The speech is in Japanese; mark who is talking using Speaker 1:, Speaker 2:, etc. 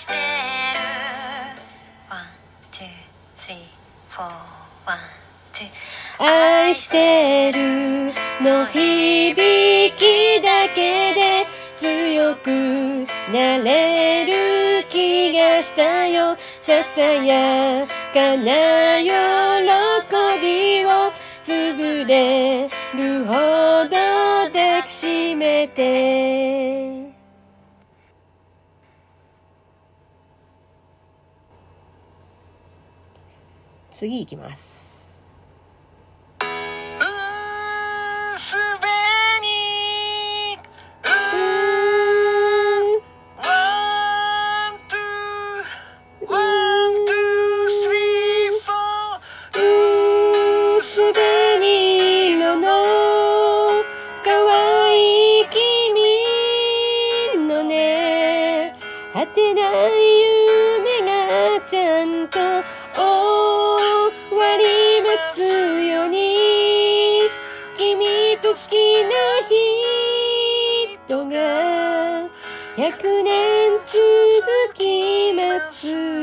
Speaker 1: してる One, two, three, four, one, two
Speaker 2: 愛してるの響きだけで強くなれる気がしたよ。ささやかな喜びを潰れるほど抱きしめて。愛い君のね。果てない夢がちゃんと終わりますように。君と好きな人が100年続きます。